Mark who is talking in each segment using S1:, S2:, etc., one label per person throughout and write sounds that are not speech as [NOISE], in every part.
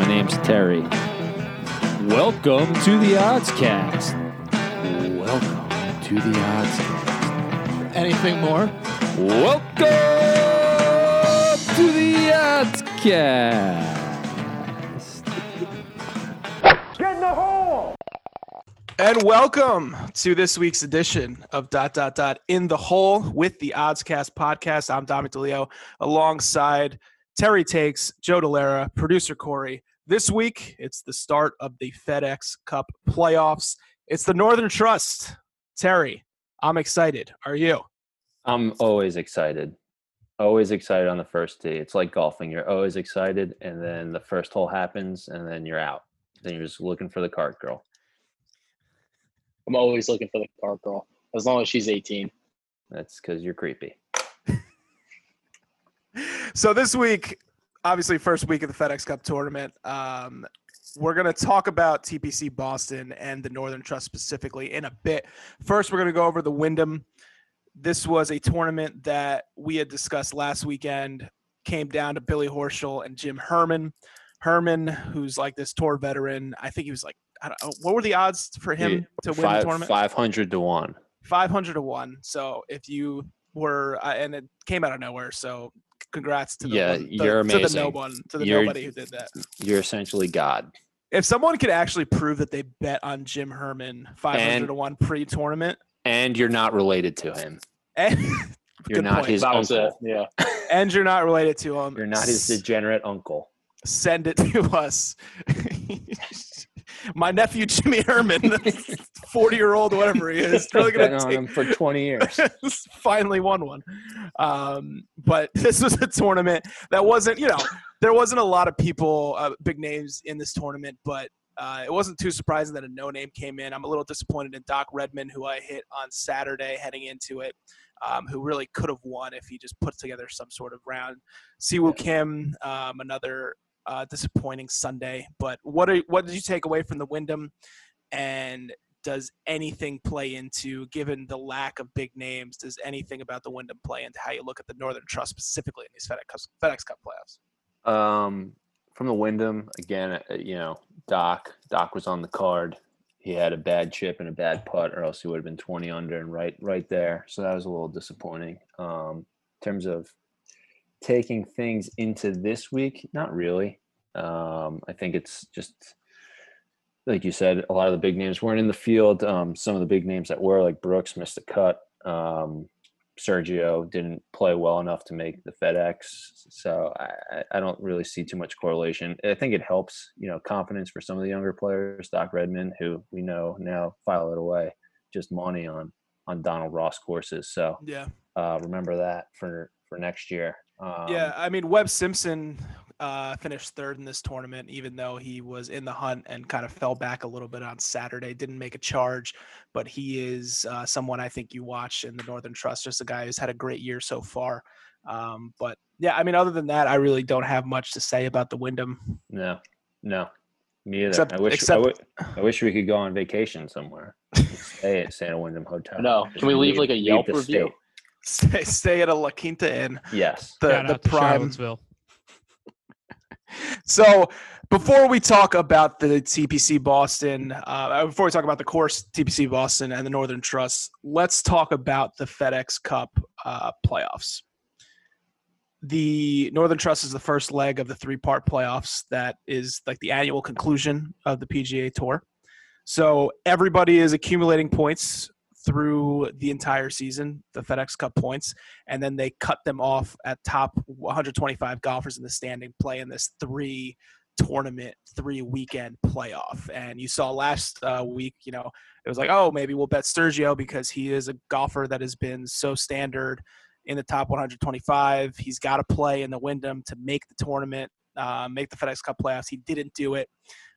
S1: My name's Terry. Welcome to the Oddscast. Welcome to the Oddscast.
S2: Anything more?
S1: Welcome to the Oddscast. Get in the hole.
S2: And welcome to this week's edition of Dot Dot Dot in the Hole with the Oddscast podcast. I'm Dominic DeLeo alongside Terry Takes, Joe Delera, producer Corey. This week, it's the start of the FedEx Cup playoffs. It's the Northern Trust. Terry, I'm excited. Are you?
S1: I'm always excited. Always excited on the first tee. It's like golfing. You're always excited, and then the first hole happens, and then you're out. Then you're just looking for the cart girl.
S3: I'm always looking for the cart girl, as long as she's 18.
S1: That's because you're creepy. [LAUGHS]
S2: So this week, obviously, first week of the FedEx Cup tournament, um, we're going to talk about TPC Boston and the Northern Trust specifically in a bit. First, we're going to go over the Wyndham. This was a tournament that we had discussed last weekend. Came down to Billy Horschel and Jim Herman. Herman, who's like this tour veteran, I think he was like, I don't know, what were the odds for him to win the tournament?
S1: 500 to 1.
S2: 500 to 1. So if you were, uh, and it came out of nowhere. So congrats to the,
S1: Yeah,
S2: one- the-
S1: you're amazing.
S2: to the no one, to the
S1: You're-
S2: nobody who did that.
S1: You're essentially God.
S2: If someone could actually prove that they bet on Jim Herman 500
S1: And-
S2: to 1 pre tournament,
S1: And you're not related to him.
S2: and, [LAUGHS]
S1: You're not
S2: point.
S1: his
S3: That it.
S1: uncle.
S3: Yeah. [LAUGHS]
S2: and you're not related to him,
S1: You're not his degenerate uncle.
S2: send it to us. [LAUGHS] My nephew Jimmy Herman, [LAUGHS] 40 year old, whatever he is, really
S1: on
S2: take
S1: him for 20 years. [LAUGHS]
S2: finally won one. Um, but [LAUGHS] this was a tournament that wasn't, you know, there wasn't a lot of people, uh, big names in this tournament, but uh, it wasn't too surprising that a no name came in. I'm a little disappointed in Doc Redman, who I hit on Saturday heading into it, um, who really could have won if he just put together some sort of round. Siwoo Kim, um, another uh, disappointing Sunday. But what are, what did you take away from the Wyndham? And does anything play into, given the lack of big names, does anything about the Wyndham play into how you look at the Northern Trust specifically in these FedEx, FedEx Cup playoffs?
S1: Um, from the Wyndham again, uh, you know, Doc. Doc was on the card. He had a bad chip and a bad putt, or else he would have been twenty under and right, right there. So that was a little disappointing. Um, in terms of taking things into this week, not really. Um, I think it's just like you said, a lot of the big names weren't in the field. Um, some of the big names that were, like Brooks, missed the cut. Um, Sergio didn't play well enough to make the FedEx, so I, I- I don't really see too much correlation. I think it helps, you know, confidence for some of the younger players. Doc Redman, who we know now, file it away, just money on on Donald Ross courses. So
S2: Yeah.
S1: uh, remember that for for next year. Um,
S2: yeah, I mean Webb Simpson uh, finished third in this tournament, even though he was in the hunt and kind of fell back a little bit on Saturday. Didn't make a charge, but he is uh, someone I think you watch in the Northern Trust. Just a guy who's had a great year so far. Um, but yeah, I mean, other than that, I really don't have much to say about the Wyndham.
S1: No, no, me either.
S2: Except-
S1: I wish
S2: except-
S1: I, w- I wish we could go on vacation somewhere. [LAUGHS] Stay at Santa Wyndham Hotel.
S3: No. Can we leave, like, a Yelp
S1: the
S3: review?
S1: state.
S2: Stay, stay at a La Quinta Inn,
S1: Yes.
S2: the
S4: Shout
S2: the prime [LAUGHS] So before we talk about the TPC Boston, uh, before we talk about the course TPC Boston and the Northern Trust, let's talk about the FedEx Cup uh, playoffs. The Northern Trust is the first leg of the three-part playoffs that is like the annual conclusion of the PGA Tour. So everybody is accumulating points through the entire season, the FedEx Cup points, and then they cut them off at top 125 golfers in the standing play in this three tournament, three weekend playoff. And you saw last uh, week, you know, it was like, oh, maybe we'll bet Sergio because he is a golfer that has been so standard in the top 125. He's got to play in the Wyndham to make the tournament, uh, make the FedEx Cup playoffs. He didn't do it,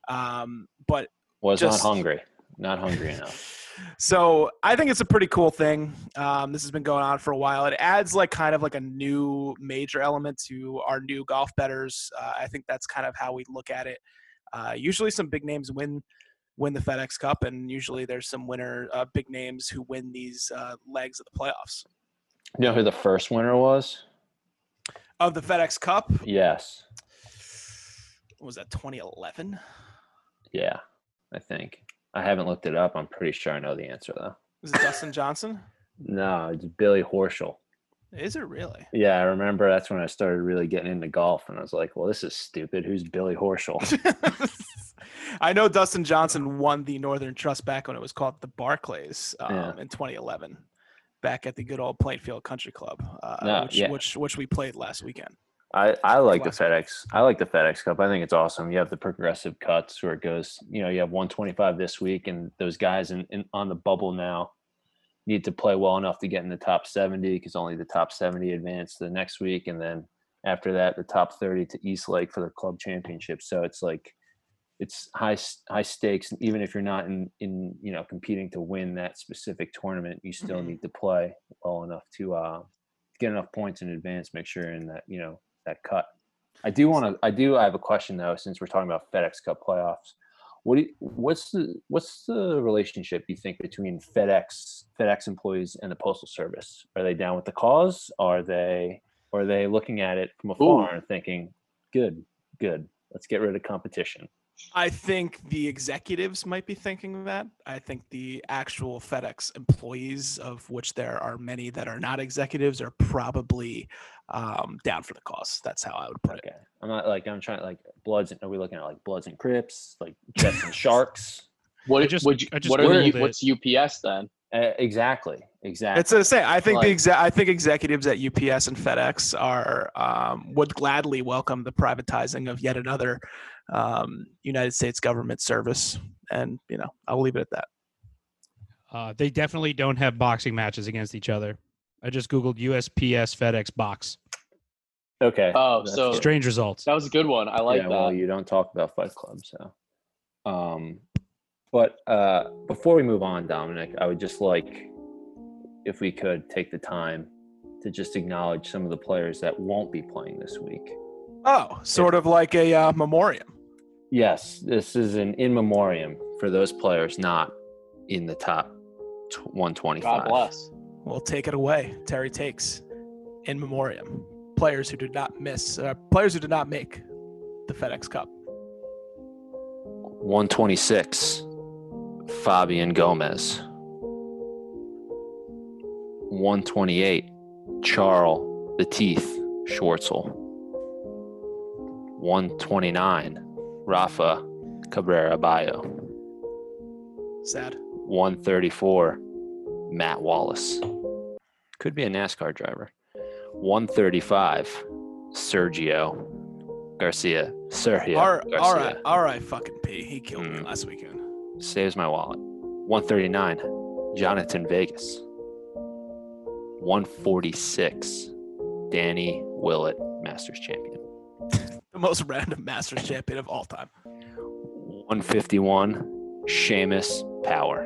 S2: um, but
S1: Was
S2: just-
S1: not hungry. Not hungry enough. [LAUGHS]
S2: so I think it's a pretty cool thing. Um, this has been going on for a while. It adds like kind of like a new major element to our new golf betters. Uh, I think that's kind of how we look at it. Uh, usually, some big names win win the FedEx Cup, and usually there's some winner uh, big names who win these uh, legs of the playoffs
S1: You know who the first winner was?
S2: of the FedEx Cup.
S1: Yes.
S2: was that 2011?
S1: Yeah, I think. I haven't looked it up. I'm pretty sure I know the answer though.
S2: Is it Dustin Johnson? [LAUGHS]
S1: No, it's Billy Horschel.
S2: Is it really?
S1: Yeah, I remember that's when I started really getting into golf, and I was like, "Well, this is stupid. Who's Billy Horschel?" [LAUGHS]
S2: I know Dustin Johnson won the Northern Trust back when it was called the Barclays um,
S1: Yeah.
S2: in 2011, back at the good old Plainfield Country Club, uh,
S1: No,
S2: which,
S1: yeah.
S2: which which we played last weekend.
S1: I, I like the FedEx. I like the FedEx Cup. I think it's awesome. You have the progressive cuts where it goes, you know, you have 125 this week, and those guys in, in on the bubble now need to play well enough to get in the top 70 because only the top 70 advance to the next week, and then after that, the top 30 to East Lake for the club championship. So it's like it's high high stakes, and even if you're not in in you know competing to win that specific tournament, you still
S2: Mhm.
S1: need to play well enough to uh, get enough points in advance. Make sure in that you know that cut. I do want to. I do. I have a question though, since we're talking about FedEx Cup playoffs. What do you, what's the what's the relationship you think between FedEx FedEx employees and the Postal Service? Are they down with the cause? Are they or are they looking at it from afar and thinking, "Good, good, let's get rid of competition"?
S2: I think the executives might be thinking that. I think the actual FedEx employees, of which there are many that are not executives, are probably um, down for the cause. That's how I would put it.
S1: I'm not like I'm trying like Bloods. and- Are we looking at like Bloods and Crips, like Jets and Sharks? [LAUGHS]
S3: What
S4: I just-
S3: would you,
S4: I just
S3: what are the, what's UPS then?
S1: Uh, exactly, exactly.
S2: It's to say, I think the
S3: Like-
S2: exa- I think executives at UPS and FedEx are um, would gladly welcome the privatizing of yet another um, United States government service, and you know I will leave it at that.
S4: Uh, they definitely don't have boxing matches against each other. I just googled USPS FedEx box.
S1: okay.
S3: Oh,
S1: that's
S3: so-
S4: Strange results.
S3: That was a good one. I like
S1: yeah,
S3: that.
S1: well, you don't talk about Fight Club, so. Um, but uh, before we move on, Dominic, I would just like, if we could, take the time to just acknowledge some of the players that won't be playing this week.
S2: Oh, sort of like a uh, memoriam.
S1: Yes, this is an in memoriam for those players not in the top tw- 125.
S3: God bless.
S2: We'll take it away. Terry takes in memoriam players who did not miss, uh, players who did not make the FedEx Cup.
S1: 126, Fabian Gomez. 128, Charles the Teeth Schwartzel. 129, Rafa Cabrera Bello.
S2: Sad.
S1: 134, Matt Wallace. Could be a NASCAR driver. 135, Sergio Garcia. Sergio
S2: all, right,
S1: Garcia.
S2: all right, all right, fucking P. He killed me
S1: Mm.
S2: last weekend.
S1: Saves my wallet. 139, Jhonattan Vegas. 146, Danny Willett, Masters champion.
S2: The most random Masters champion of all time.
S1: 151, Seamus Power.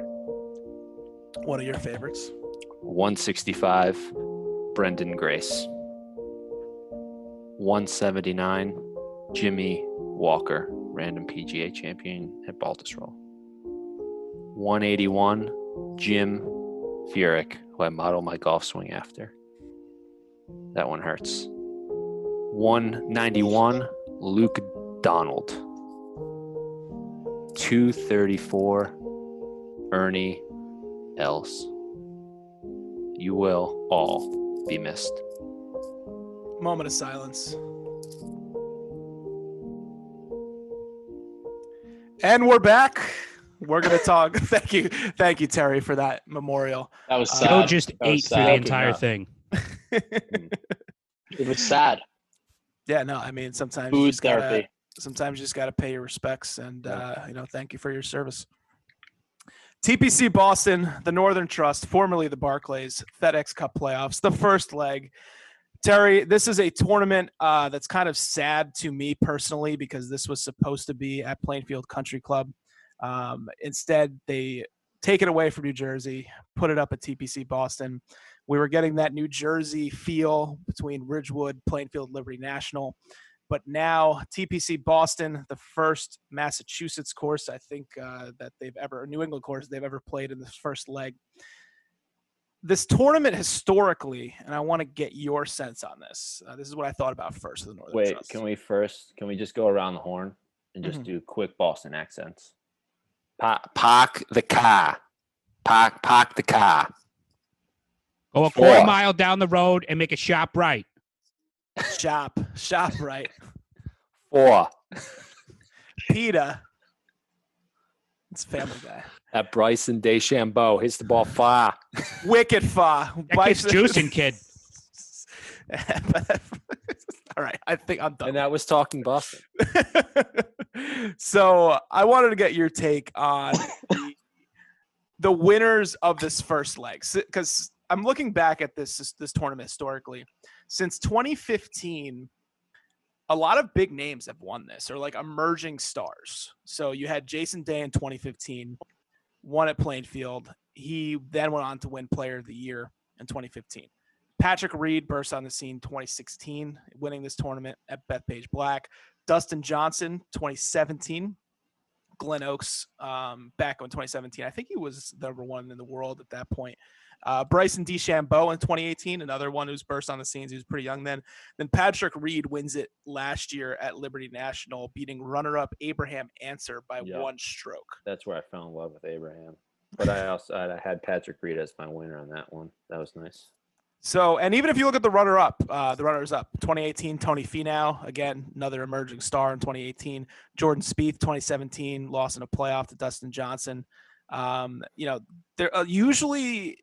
S2: One of your favorites.
S1: 165, Branden Grace. 179, Jimmy Walker, random PGA champion at Baltusrol. 181, Jim Furyk, who I model my golf swing after. That one hurts. 191, Luke Donald. 234, Ernie Els. You will all be missed.
S2: Moment of silence. And we're back. We're gonna talk. [LAUGHS] thank you, thank you, Terry, for that memorial.
S3: That was
S2: Uh,
S3: sad.
S4: Joe just
S3: That
S4: ate through the entire
S1: enough.
S4: thing. [LAUGHS]
S3: It was sad. [LAUGHS]
S2: yeah, no, I mean sometimes you
S3: Food
S2: just gotta, sometimes you just gotta pay your respects, and
S1: Yeah.
S2: uh, you know, thank you for your service. TPC Boston, the Northern Trust, formerly the Barclays FedEx Cup playoffs, the first leg. Terry, this is a tournament uh, that's kind of sad to me personally because this was supposed to be at Plainfield Country Club. Um, instead, they take it away from New Jersey, put it up at TPC Boston. We were getting that New Jersey feel between Ridgewood, Plainfield, Liberty National. But now TPC Boston, the first Massachusetts course I think uh, that they've ever, New England course they've ever played in this first leg. This tournament historically, and I want to get your sense on this. Uh, this is what I thought about first of the Northern
S1: Wait,
S2: Trust.
S1: can we first? Can we just go around the horn? and just
S2: Mhm.
S1: do quick Boston accents.
S5: Pa- park the car. Park park the car.
S4: Go a quarter
S5: Four.
S4: mile down the road and make a shop right.
S2: Shop, shop right.
S5: Four.
S2: PETA. It's Family Guy.
S5: At Bryson DeChambeau hits the ball far.
S2: Wicked fa.
S4: That kid's juicing, kid. [LAUGHS] [LAUGHS]
S2: All right, I think I'm done.
S5: And that was talking Boston. [LAUGHS]
S2: so I wanted to get your take on the, the winners of this first leg because I'm looking back at this this tournament historically. Since 2015, a lot of big names have won this or like emerging stars. So you had Jason Day in 2015, won at Plainfield. He then went on to win Player of the Year in 2015. Patrick Reed burst on the scene 2016, winning this tournament at Bethpage Black. Dustin Johnson 2017. Glen Oaks um, back in 2017. I think he was number one in the world at that point. Uh, Bryson DeChambeau in 2018, another one who's burst on the scenes. He was pretty young then. Then Patrick Reed wins it last year at Liberty National, beating runner-up Abraham Ancer by
S1: Yeah.
S2: one stroke.
S1: That's where I fell in love with Abraham. But I [LAUGHS] also I had Patrick Reed as my winner on that one. That was nice.
S2: So, and even if you look at the runner-up, uh, the runners-up, 2018, Tony Finau, again, another emerging star in 2018. Jordan Spieth, 2017, lost in a playoff to Dustin Johnson. Um, you know, they're uh, usually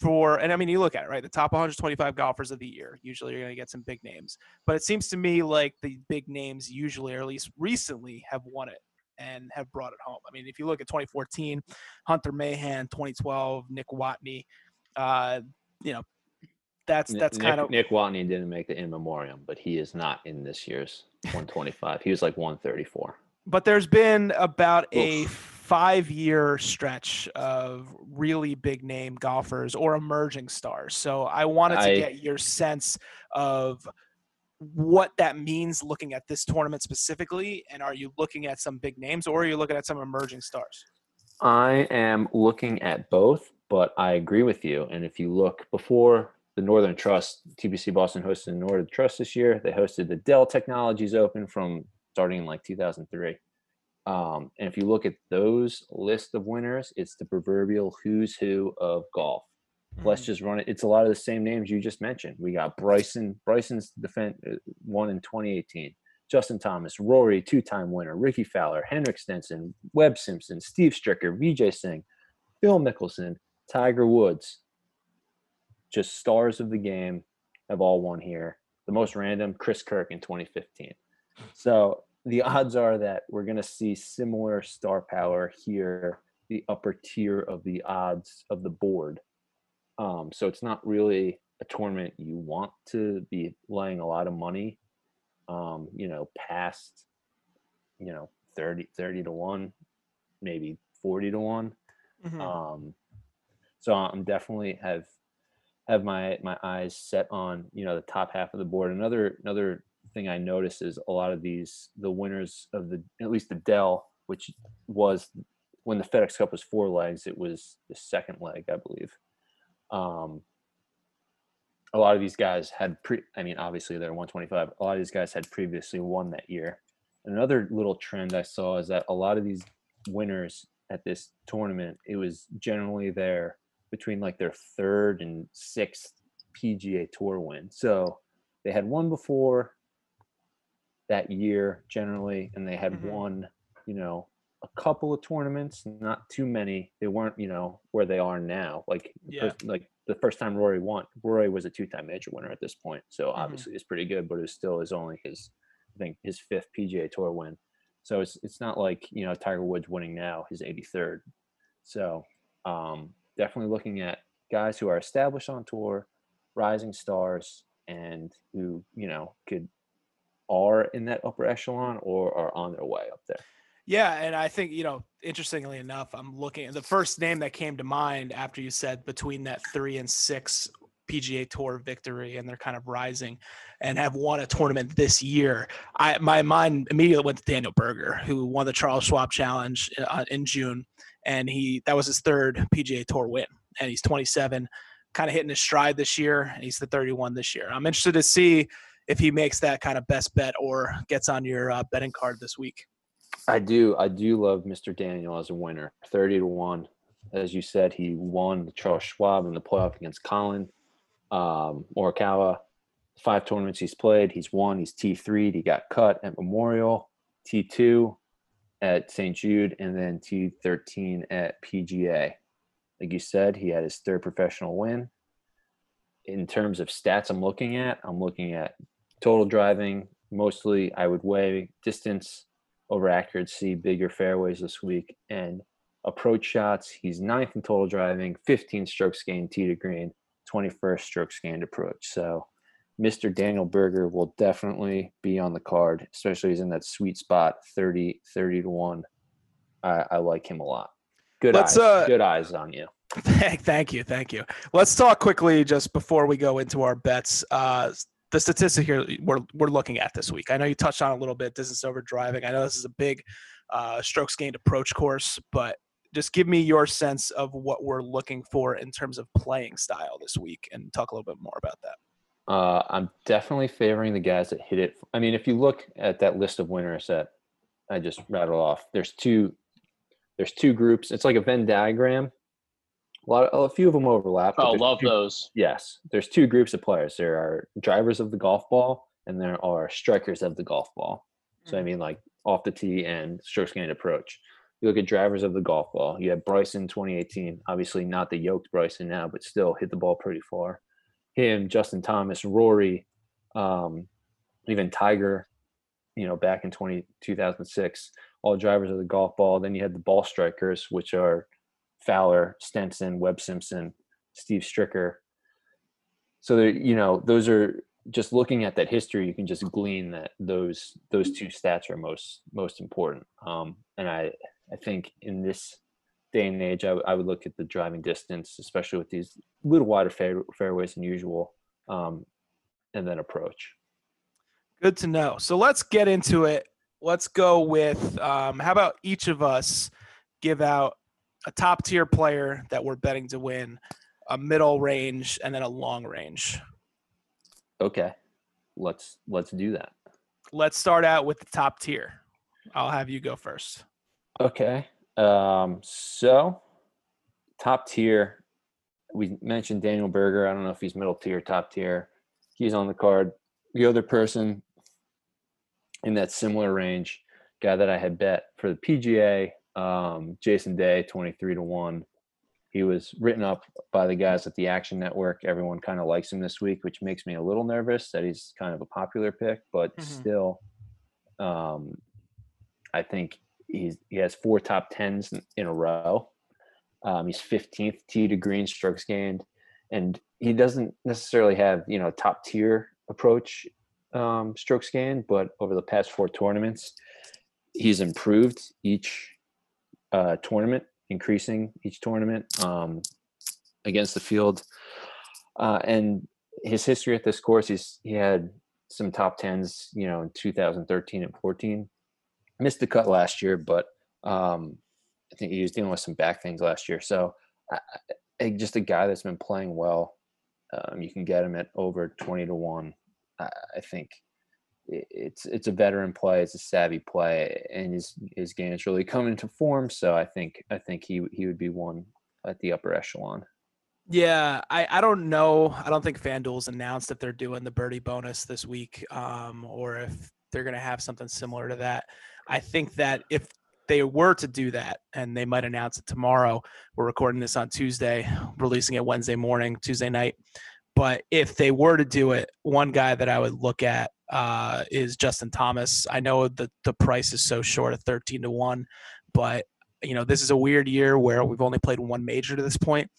S2: for, and I mean, you look at it, right? The top 125 golfers of the year. Usually, you're going to get some big names, but it seems to me like the big names usually, or at least recently, have won it and have brought it home. I mean, if you look at 2014, Hunter Mahan, 2012, Nick Watney. Uh, you know, that's that's
S1: Nick,
S2: kind of
S1: Nick Watney didn't make the in memoriam, but he is not in this year's 125. he was like 134.
S2: but there's been about a five year stretch of really big name golfers or emerging stars. So I wanted to
S1: I-
S2: get your sense of what that means looking at this tournament specifically. And are you looking at some big names or are you looking at some emerging stars?
S1: I am looking at both, but I agree with you. And if you look before the Northern Trust, TPC Boston hosted the Northern Trust this year. They hosted the Dell Technologies Open from starting in like 2003. Um, and if you look at those list of winners, it's the proverbial who's who of golf. Let's just run it. It's a lot of the same names you just mentioned. We got Bryson. Bryson's defend uh, won in 2018. Justin Thomas, Rory, two-time winner, Rickie Fowler, Henrik Stenson, Webb Simpson, Steve Stricker, Vijay Singh, Phil Mickelson, Tiger Woods. Just stars of the game have all won here. The most random, Chris Kirk in 2015. So the odds are that we're going to see similar star power here, the upper tier of the odds of the board. Um, so it's not really a tournament you want to be laying a lot of money, um, you know, past, you know, 30, 30 to 1, maybe 40 to 1.
S2: Mhm.
S1: Um, so I'm definitely have have my my eyes set on you know the top half of the board. Another another thing I notice is a lot of these the winners of the at least the Dell, which was when the FedEx Cup was four legs, it was the second leg, I believe. Um, a lot of these guys had pre. I mean, obviously they're 125. A lot of these guys had previously won that year. Another little trend I saw is that a lot of these winners at this tournament, it was generally their between like their third and sixth PGA Tour win. So they had won before that year generally, and they had
S2: Mhm.
S1: won, you know, a couple of tournaments, not too many. They weren't, you know, where they are now. Like, the
S2: Yeah.
S1: first- like the first time Rory won, Rory was a two-time major winner at this point. So
S2: Mhm.
S1: obviously it's pretty good, but it still is only his, I think, his fifth PGA Tour win. So it's it's not like you know Tiger Woods winning now his 83rd. So um, definitely looking at guys who are established on tour, rising stars, and who you know could are in that upper echelon or are on their way up there.
S2: Yeah, and I think you know, interestingly enough, I'm looking the first name that came to mind after you said between that three and six PGA Tour victory, and they're kind of rising and have won a tournament this year. I my mind immediately went to Daniel Berger, who won the Charles Schwab Challenge uh, in June, and he that was his third PGA Tour win, and he's 27, kind of hitting his stride this year, and he's the 31 this year. I'm interested to see if he makes that kind of best bet or gets on your uh, betting card this week.
S1: I do. I do love Mr. Daniel as a winner. 30 to 1. As you said, he won the Charles Schwab in the playoff against Collin um, Morikawa. Five tournaments he's played, he's won. He's T3. He got cut at Memorial, T2 at St. Jude, and then T13 at PGA. Like you said, he had his third professional win. In terms of stats, I'm looking at, I'm looking at total driving. Mostly, I would weigh distance over accuracy, bigger fairways this week, and approach shots. He's ninth in total driving, 15 strokes gained tee to green, 21st stroke gained approach. So, Mr. Daniel Berger will definitely be on the card, especially he's in that sweet spot, 30, 30 to 1. I, I like him a lot. Good
S2: Let's,
S1: eyes.
S2: uh,
S1: Good eyes on you.
S2: Thank, [LAUGHS] thank you, thank you. Let's talk quickly just before we go into our bets. Uh, the statistic here we're we're looking at this week. I know you touched on a little bit distance over driving. I know this is a big uh, strokes gained approach course, but just give me your sense of what we're looking for in terms of playing style this week, and talk a little bit more about that.
S1: Uh, I'm definitely favoring the guys that hit it. I mean, if you look at that list of winners that I just rattled off, there's two. There's two groups. It's like a Venn diagram. A lot, of, a few of them overlap. but
S3: Oh, love
S1: two-
S3: those.
S1: Yes, there's two groups of players. There are drivers of the golf ball, and there are strikers of the golf ball. So I mean, like off the tee and strokes gained approach. You look at drivers of the golf ball. You have Bryson 2018, obviously not the yoked Bryson now, but still hit the ball pretty far. Him, Justin Thomas, Rory, um, even Tiger, you know, back in 20, 2006, all drivers of the golf ball. Then you had the ball strikers, which are Fowler, Stenson, Webb Simpson, Steve Stricker. So you know, those are just looking at that history. You can just glean that those those two stats are most most important. Um, and I I think in this day and age, I, w- I would look at the driving distance, especially with these little wider fair, fairways than usual, um, and then approach.
S2: Good to know. So let's get into it. Let's go with um, how about each of us give out a top tier player that we're betting to win, a middle range, and then a long range.
S1: Okay, let's let's do that.
S2: Let's start out with the top tier. I'll have you go first.
S1: Okay. Um, so top tier, we mentioned Daniel Berger. I don't know if he's middle tier, top tier. He's on the card. The other person in that similar range, guy that I had bet for the PGA, um, Jason Day, 23 to 1. He was written up by the guys at the Action Network. Everyone kind of likes him this week, which makes me a little nervous that he's kind of a popular pick, but
S2: Mhm.
S1: still, um, I think he's he has four top tens in- a row. Um, he's 15th tee to green strokes gained, and he doesn't necessarily have you know top tier approach um, strokes gained, but over the past four tournaments, he's improved each uh, tournament, increasing each tournament um, against the field, uh, and his history at this course, he's he had some top tens, you know, in 2013 and 14 missed the cut last year, but um, I think he was dealing with some back things last year. So I, I, just a guy that's been playing well. Um, you can get him at over twenty to one. I, I think it, it's it's a veteran play. It's a savvy play, and his his game is really coming into form. So I think I think he he would be one at the upper echelon.
S2: Yeah, I, I don't know. I don't think FanDuel's announced if they're doing the birdie bonus this week um, or if they're going to have something similar to that. I think that if they were to do that, and they might announce it tomorrow, we're recording this on Tuesday, releasing it Wednesday morning, Tuesday night. But if they were to do it, one guy that I would look at uh, is Justin Thomas. I know that the price is so short at 13 to 1, but you know, this is a weird year where we've only played one major to this point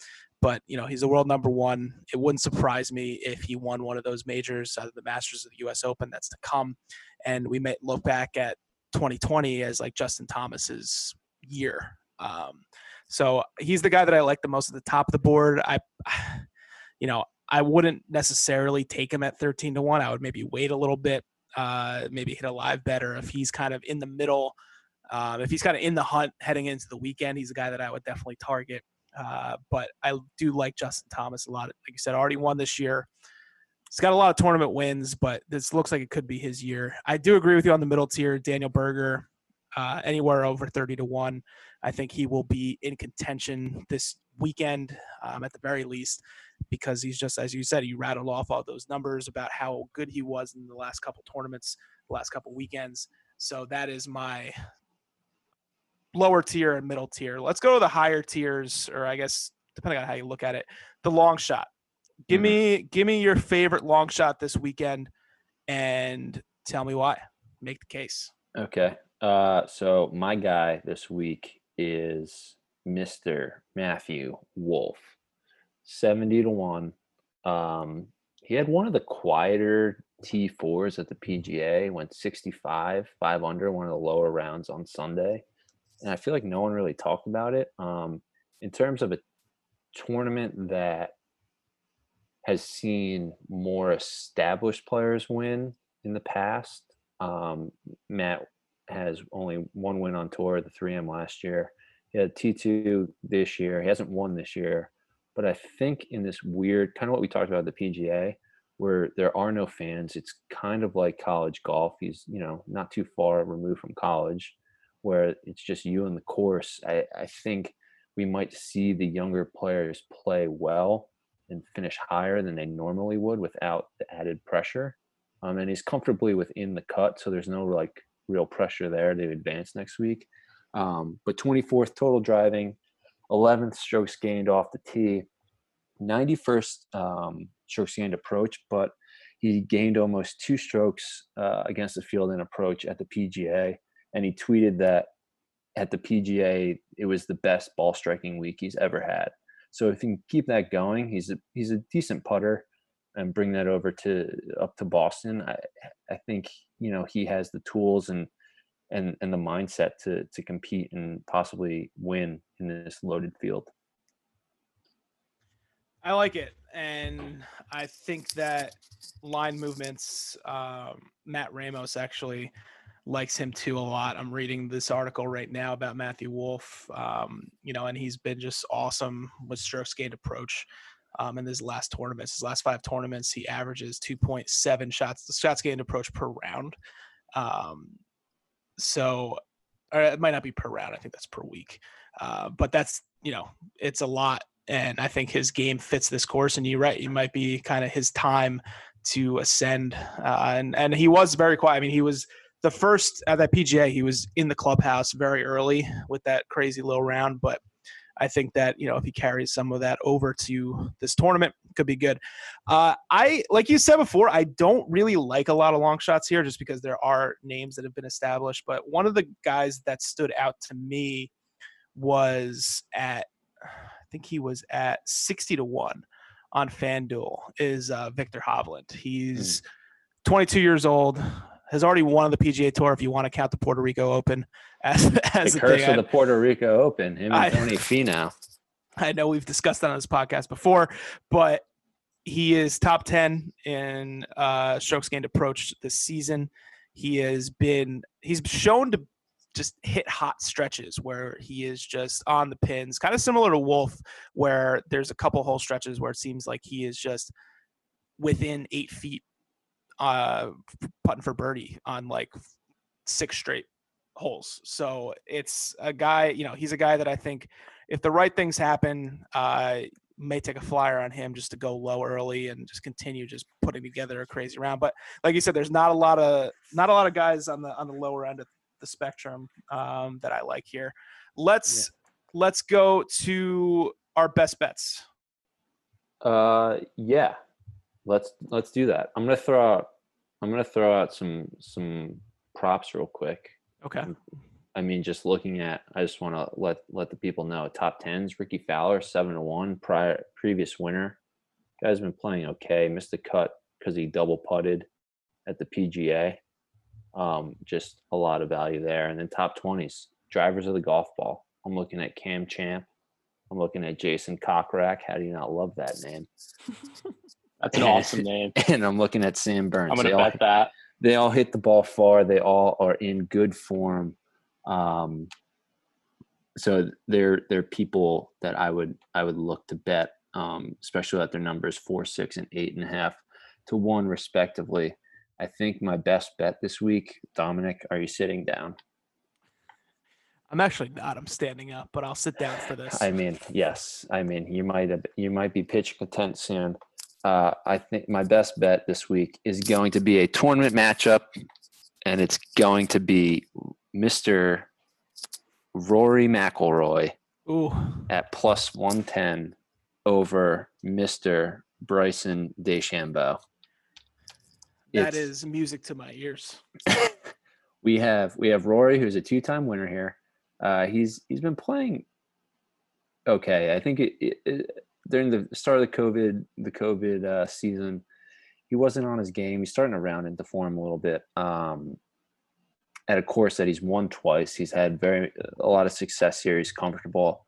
S2: but you know he's a world number one. It wouldn't surprise me if he won one of those majors, uh, the Masters of the U.S. Open that's to come, and we may look back at 2020 as like Justin Thomas's year. Um, so he's the guy that I like the most at the top of the board. I, [SIGHS] you know, I wouldn't necessarily take him at 13 to one. I would maybe wait a little bit, uh, maybe hit a live better if he's kind of in the middle. Um, if he's kind of in the hunt heading into the weekend, he's a guy that I would definitely target. Uh, but I do like Justin Thomas a lot. Like you said, already won this year. He's got a lot of tournament wins, but this looks like it could be his year. I do agree with you on the middle tier, Daniel Berger. uh, anywhere over 30 to 1. I think he will be in contention this weekend um, at the very least because he's just, as you said, he rattled off all those numbers about how good he was in the last couple tournaments, the last couple weekends. So that is my lower tier and middle tier. Let's go to the higher tiers, or I guess depending on how you look at it, the long shot. Give
S1: Mhm.
S2: me give me your favorite long shot this weekend and tell me why. Make the case.
S1: Okay. Uh, so my guy this week is Mr. Matthew Wolff, 70 to 1. Um, he had one of the quieter T4s at the PGA, went 65, 5 under, one of the lower rounds on Sunday. And I feel like no one really talked about it. Um, in terms of a tournament that has seen more established players win in the past, um, Matt has only one win on tour, the 3M last year. He had T2 this year. He hasn't won this year. But I think in this weird kind of what we talked about the PGA, where there are no fans, it's kind of like college golf. He's, you know, not too far removed from college, where it's just you and the course. I, I think we might see the younger players play well and finish higher than they normally would without the added pressure. Um, and he's comfortably within the cut, so there's no like real pressure there to advance next week. Um, but 24th total driving, 11th strokes gained off the tee, 91st um, strokes gained approach, but he gained almost two strokes uh, against the field in approach at the PGA. And he tweeted that at the PGA, it was the best ball striking week he's ever had. So if he can keep that going, he's a he's a decent putter, and bring that over to up to Boston. I I think you know he has the tools and and and the mindset to to compete and possibly win in this loaded field.
S2: I like it, and I think that line movements. Um, Matt Ramos actually likes him too a lot. I'm reading this article right now about Matthew Wolff. Um, you know, and he's been just awesome with strokes gained approach. Um, in his last tournaments, his last five tournaments, he averages 2.7 shots, the shots gained approach per round. Um, so, it might not be per round. I think that's per week. Uh, but that's you know, it's a lot and I think his game fits this course. And you're right, it might be kind of his time to ascend. Uh, and and he was very quiet. I mean, he was the first at that PGA. He was in the clubhouse very early with that crazy little round, but. I think that you know if he carries some of that over to this tournament, could be good. Uh, I like you said before, I don't really like a lot of long shots here, just because there are names that have been established. But one of the guys that stood out to me was at I think he was at 60 to 1 on FanDuel is uh, Viktor Hovland. He's 22 years old, has already won on the PGA Tour if you want to count the Puerto Rico Open [LAUGHS] as as
S1: The
S2: a
S1: curse of the Puerto Rico Open. Him and
S2: I-
S1: Tony [LAUGHS] Finau.
S2: I know we've discussed that on this podcast before, but he is top 10 in uh, strokes gained approach this season. He has been, he's shown to just hit hot stretches where he is just on the pins, kind of similar to Wolff, where there's a couple hole stretches where it seems like he is just within eight feet uh, putting for birdie on like six straight holes. So it's a guy, you know, he's a guy that I think if the right things happen, uh, may take a flyer on him just to go low early and just continue just putting together a crazy round. But like you said, there's not a lot of not a lot of guys on the on the lower end of the spectrum um, that I like here. Let's let's go to our best bets.
S1: Uh, yeah, let's let's do that. I'm gonna throw out. I'm gonna throw out some some props real quick.
S2: Okay.
S1: I mean, just looking at, I just want to let let the people know. Top tens: Rickie Fowler, seven to one, prior previous winner. Guy's been playing okay. Missed the cut because he double putted at the PGA. Um, just a lot of value there. And then top twenties: drivers of the golf ball. I'm looking at Cam Champ. I'm looking at Jason Kokrak. How do you not love that name? [LAUGHS]
S3: That's an awesome name. [LAUGHS]
S1: And I'm looking at Sam Burns.
S3: I'm
S1: They
S3: gonna
S1: all-
S3: bet that.
S1: they all hit the ball far. They all are in good form. Um, so they're they're people that I would I would look to bet, um, especially at their numbers four, six, and eight and a half to one respectively. I think my best bet this week, Dominic, are you sitting down?
S2: I'm actually not. I'm standing up, but I'll sit down for this.
S1: I mean, yes. I mean, you might have, you might be pitching a tent soon. Uh, I think my best bet this week is going to be a tournament matchup, and it's going to be Mr. Rory McIlroy
S2: Ooh,
S1: at plus one ten over Mr. Bryson DeChambeau.
S2: that
S1: It's-
S2: is music to my ears. [LAUGHS]
S1: we have we have Rory, who's a two-time winner here. Uh, he's he's been playing okay. I think it, it, it, during the start of the COVID the COVID uh, season, he wasn't on his game. He's starting to round into form a little bit. Um, at a course that he's won twice, he's had very a lot of success here. He's comfortable.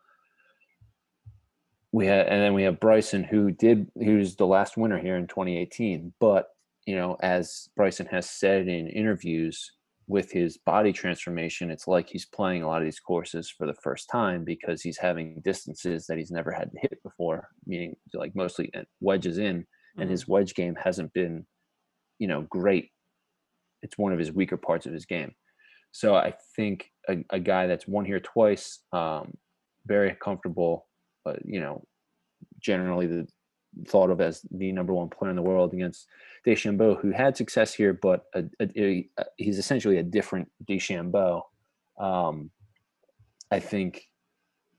S1: We had, and then we have Bryson, who did, who's the last winner here in 2018. But you know, as Bryson has said in interviews, with his body transformation, it's like he's playing a lot of these courses for the first time because he's having distances that he's never had to hit before, meaning like mostly uh, wedges in, and his wedge game hasn't been, you know, great. It's one of his weaker parts of his game. So I think a, a guy that's won here twice, um, very comfortable, but you know, generally the thought of as the number one player in the world against DeChambeau, who had success here, but a, a, a, he's essentially a different DeChambeau. Um, I think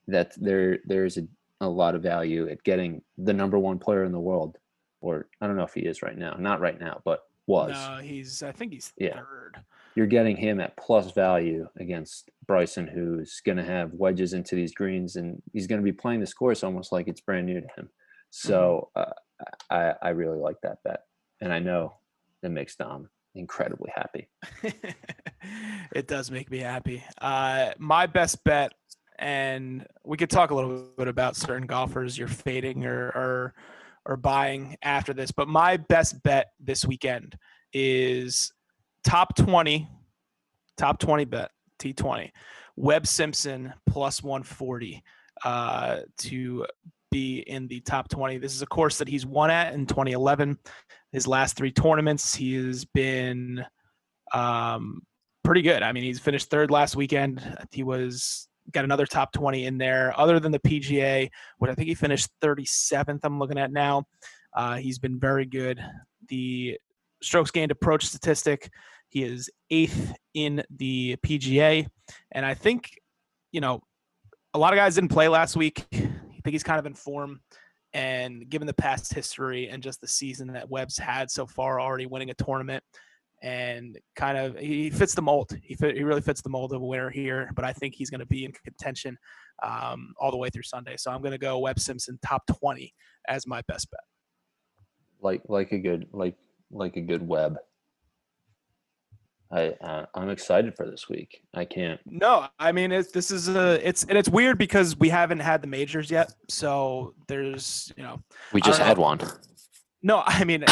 S1: that there there's a, a lot of value at getting the number one player in the world, or I don't know if he is right now, not right now, but was.
S2: No, he's. I think he's
S1: Yeah.
S2: third.
S1: You're getting him at plus value against Bryson, who's going to have wedges into these greens, and he's going to be playing this course almost like it's brand new to him. So uh, I, I really like that bet, and I know it makes Dom incredibly happy. [LAUGHS]
S2: it does make me happy. Uh, my best bet, and we could talk a little bit about certain golfers you're fading or or or buying after this. But my best bet this weekend is top twenty, top twenty bet T twenty, Webb Simpson plus one forty uh, to be in the top 20. This is a course that he's won at in 2011. His last three tournaments, he has been um, pretty good. I mean, he's finished third last weekend. He was got another top 20 in there. Other than the PGA, what I think he finished 37th. I'm looking at now. Uh, he's been very good. The strokes gained approach statistic, he is eighth in the PGA, and I think you know a lot of guys didn't play last week. Think he's kind of in form. And given the past history and just the season that Webb's had so far, already winning a tournament, and kind of he fits the mold. He fit, he really fits the mold of a winner here. But I think he's going to be in contention um, all the way through Sunday. So I'm going to go Webb Simpson top 20 as my best bet.
S1: Like like a good like like a good web. I uh, I'm excited for this week. I can't.
S2: No, I mean it's this is a it's and it's weird because we haven't had the majors yet. So there's you know
S5: We just had
S2: know.
S5: one.
S2: No, I mean,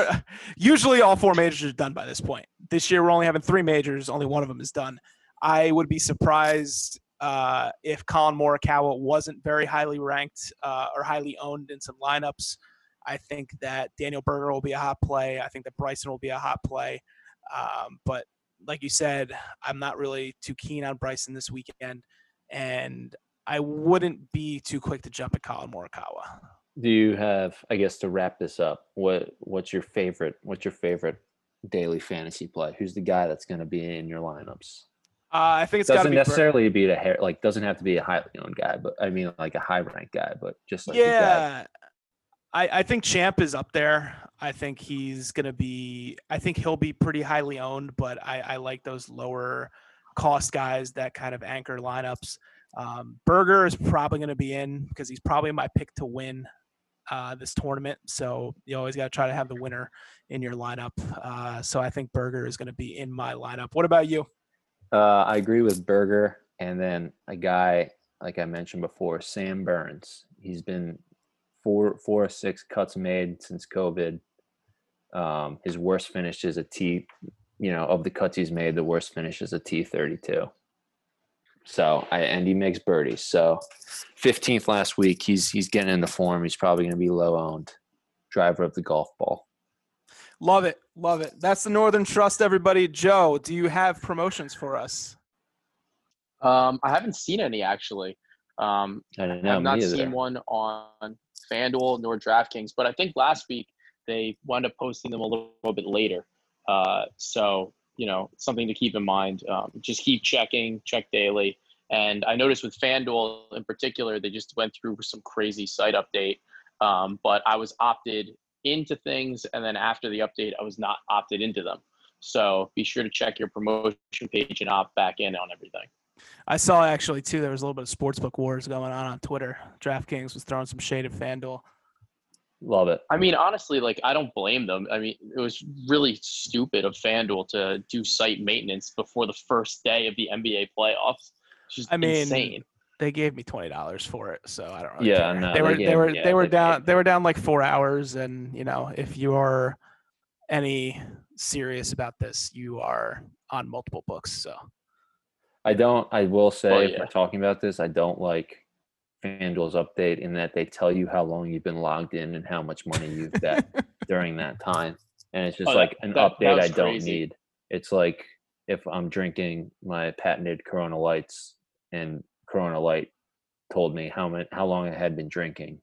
S2: [LAUGHS] usually all four majors are done by this point. This year we're only having three majors. Only one of them is done. I would be surprised uh, if Collin Morikawa wasn't very highly ranked uh, or highly owned in some lineups. I think that Daniel Berger will be a hot play. I think that Bryson will be a hot play. Um, but like you said, I'm not really too keen on Bryson this weekend, and I wouldn't be too quick to jump at Collin Morikawa.
S1: Do you have? I guess to wrap this up, what what's your favorite? What's your favorite daily fantasy play? Who's the guy that's going to be in your lineups?
S2: Uh, I think it's got to
S1: doesn't
S2: be
S1: necessarily be the hair. Like doesn't have to be a highly owned guy, but I mean like a high ranked guy, but just like
S2: yeah. I, I think Champ is up there. I think he's gonna be. I think he'll be pretty highly owned, but I, I like those lower cost guys that kind of anchor lineups. Um, Berger is probably gonna be in because he's probably my pick to win uh, this tournament. So you always got to try to have the winner in your lineup. Uh, so I think Berger is gonna be in my lineup. What about you?
S1: Uh, I agree with Berger, and then a guy like I mentioned before, Sam Burns. He's been four, four or six cuts made since COVID. Um, his worst finish is a T. You know, of the cuts he's made, the worst finish is a T thirty-two. So I and he makes birdies. So fifteenth last week, he's he's getting into form. He's probably going to be low owned. Driver of the golf ball.
S2: Love it, love it. That's the Northern Trust, everybody. Joe, do you have promotions for us?
S3: Um, I haven't seen any actually. Um,
S1: I don't
S3: I
S1: know.
S3: have not
S1: me
S3: seen one on FanDuel nor DraftKings, but I think last week they wound up posting them a little, little bit later. Uh, so you know, something to keep in mind. Um, just keep checking, check daily. And I noticed with FanDuel in particular, they just went through some crazy site update. Um, but I was opted into things, and then after the update, I was not opted into them. So be sure to check your promotion page and opt back in on everything.
S2: I saw actually too. There was a little bit of sportsbook wars going on on Twitter. DraftKings was throwing some shade at FanDuel.
S1: Love it.
S3: I mean, honestly, like I don't blame them. I mean, it was really stupid of FanDuel to do site maintenance before the first day of the NBA playoffs. It's just
S2: I mean,
S3: insane.
S2: They gave me twenty dollars for it, so I don't. Really
S1: Yeah,
S2: care.
S1: no,
S2: they
S1: they
S2: were
S1: gave-
S2: they were
S1: yeah,
S2: they were
S1: they
S2: down they were down like four hours, and you know if you are any serious about this, you are on multiple books. So
S1: I don't. I will say,
S3: Well,
S1: if we're talking about this, I don't like FanDuel's update in that they tell you how long you've been logged in and how much money you've bet [LAUGHS] during that time, and it's just
S3: Oh,
S1: like an
S3: that-
S1: update I don't
S3: crazy.
S1: need. It's like if I'm drinking my patented Corona Lights, and Corona Light told me how many, how long I had been drinking,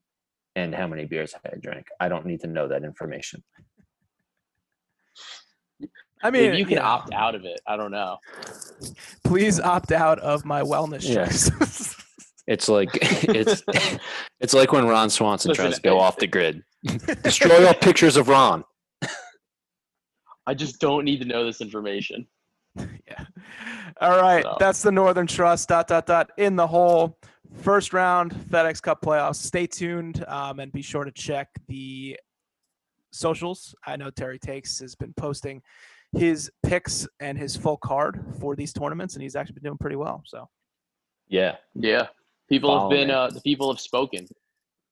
S1: and how many beers I had drank. I don't need to know that information.
S2: I mean,
S3: Maybe you can
S2: know,
S3: opt out of it. I don't know.
S2: Please opt out of my wellness
S1: Yeah.
S2: checks. [LAUGHS]
S1: It's like [LAUGHS] it's [LAUGHS] it's like when Ron Swanson
S3: Listen,
S1: tries to go off the grid. Destroy all pictures of Ron.
S3: I just don't need to know this information.
S2: yeah. All right.
S3: So-
S2: That's the Northern Trust. Dot dot dot. In the hole. First round FedEx Cup playoffs. Stay tuned um, and be sure to check the socials. I know Terry Takes has been posting his picks and his full card for these tournaments, and he's actually been doing pretty well. So
S1: Yeah,
S3: Yeah, people have been. Uh, the people have spoken.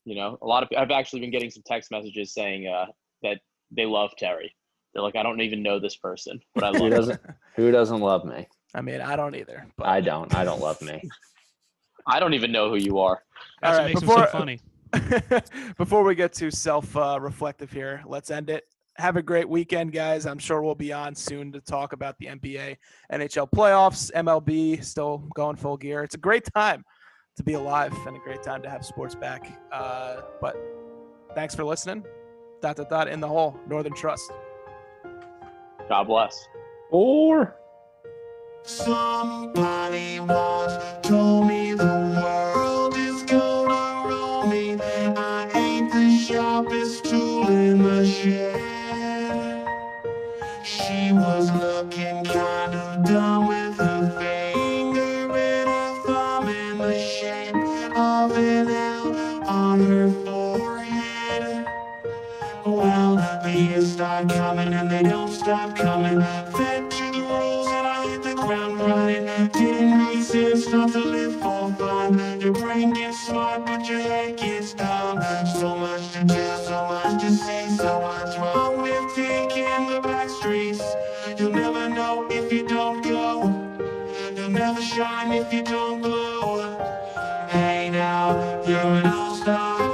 S3: You know, a lot of. I've actually been getting some text messages saying uh, that they love Terry. They're like, I don't even know this person, but I love him.
S1: doesn't who doesn't love me?
S2: I mean, I don't either. But
S1: I don't. I don't love me. [LAUGHS]
S3: I don't even know who you are.
S4: That's
S2: All
S4: what
S2: right,
S4: makes him
S2: before-
S4: so [LAUGHS] funny.
S2: Before we get too self uh, reflective here, let's end it. Have a great weekend, guys. I'm sure we'll be on soon to talk about the NBA, NHL playoffs, MLB still going full gear. It's a great time to be alive and a great time to have sports back. Uh, but thanks for listening. Dot, dot, dot in the hole, Northern Trust.
S3: God bless.
S1: Or
S6: Somebody once told me the stop coming. Fed to the rules and I hit the ground running. Didn't make not to live for fun. Your brain gets smart, but your head gets dumb. So much to do, so much to see, so much wrong with taking the back streets. You'll never know if you don't go. You'll never shine if you don't glow. Hey now, you're an all-star.